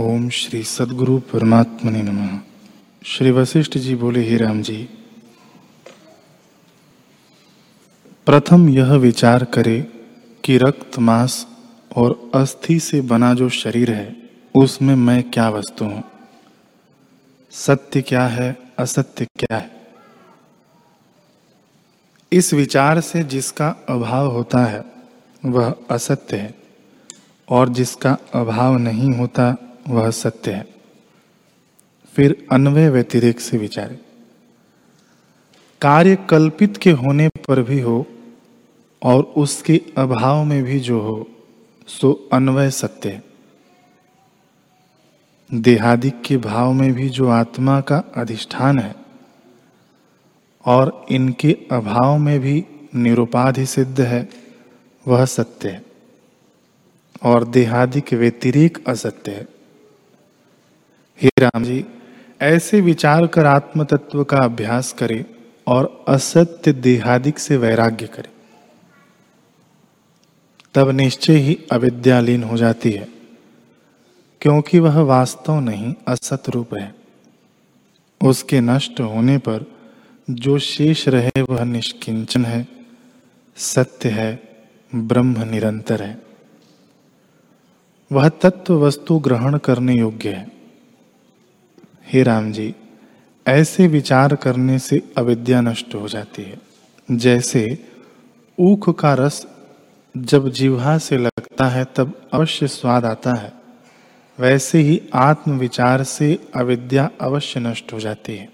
ओम श्री सदगुरु परमात्मा ने नमः। श्री वशिष्ठ जी बोले, ही राम जी, प्रथम यह विचार करे कि रक्त मांस और अस्थि से बना जो शरीर है, उसमें मैं क्या वस्तु हूँ? सत्य क्या है, असत्य क्या है? इस विचार से जिसका अभाव होता है, वह असत्य है, और जिसका अभाव नहीं होता वह सत्य है। फिर अन्वय व्यतिरेक से विचारे। कार्य कल्पित के होने पर भी हो और उसके अभाव में भी जो हो, सो अन्वय सत्य है। देहादिक के भाव में भी जो आत्मा का अधिष्ठान है और इनके अभाव में भी निरुपाधि सिद्ध है, वह सत्य है। और देहादिक व्यतिरेक असत्य है। हे राम जी, ऐसे विचार कर आत्म तत्व का अभ्यास करे और असत्य देहादिक से वैराग्य करे। तब निश्चय ही अविद्यालीन हो जाती है, क्योंकि वह वास्तव नहीं, असत रूप है। उसके नष्ट होने पर जो शेष रहे वह निष्किंचन है, सत्य है, ब्रह्म निरंतर है। वह तत्व वस्तु ग्रहण करने योग्य है। हे राम जी, ऐसे विचार करने से अविद्या नष्ट हो जाती है। जैसे ऊख का रस जब जीवा से लगता है, तब अवश्य स्वाद आता है। वैसे ही आत्मविचार से अविद्या अवश्य नष्ट हो जाती है।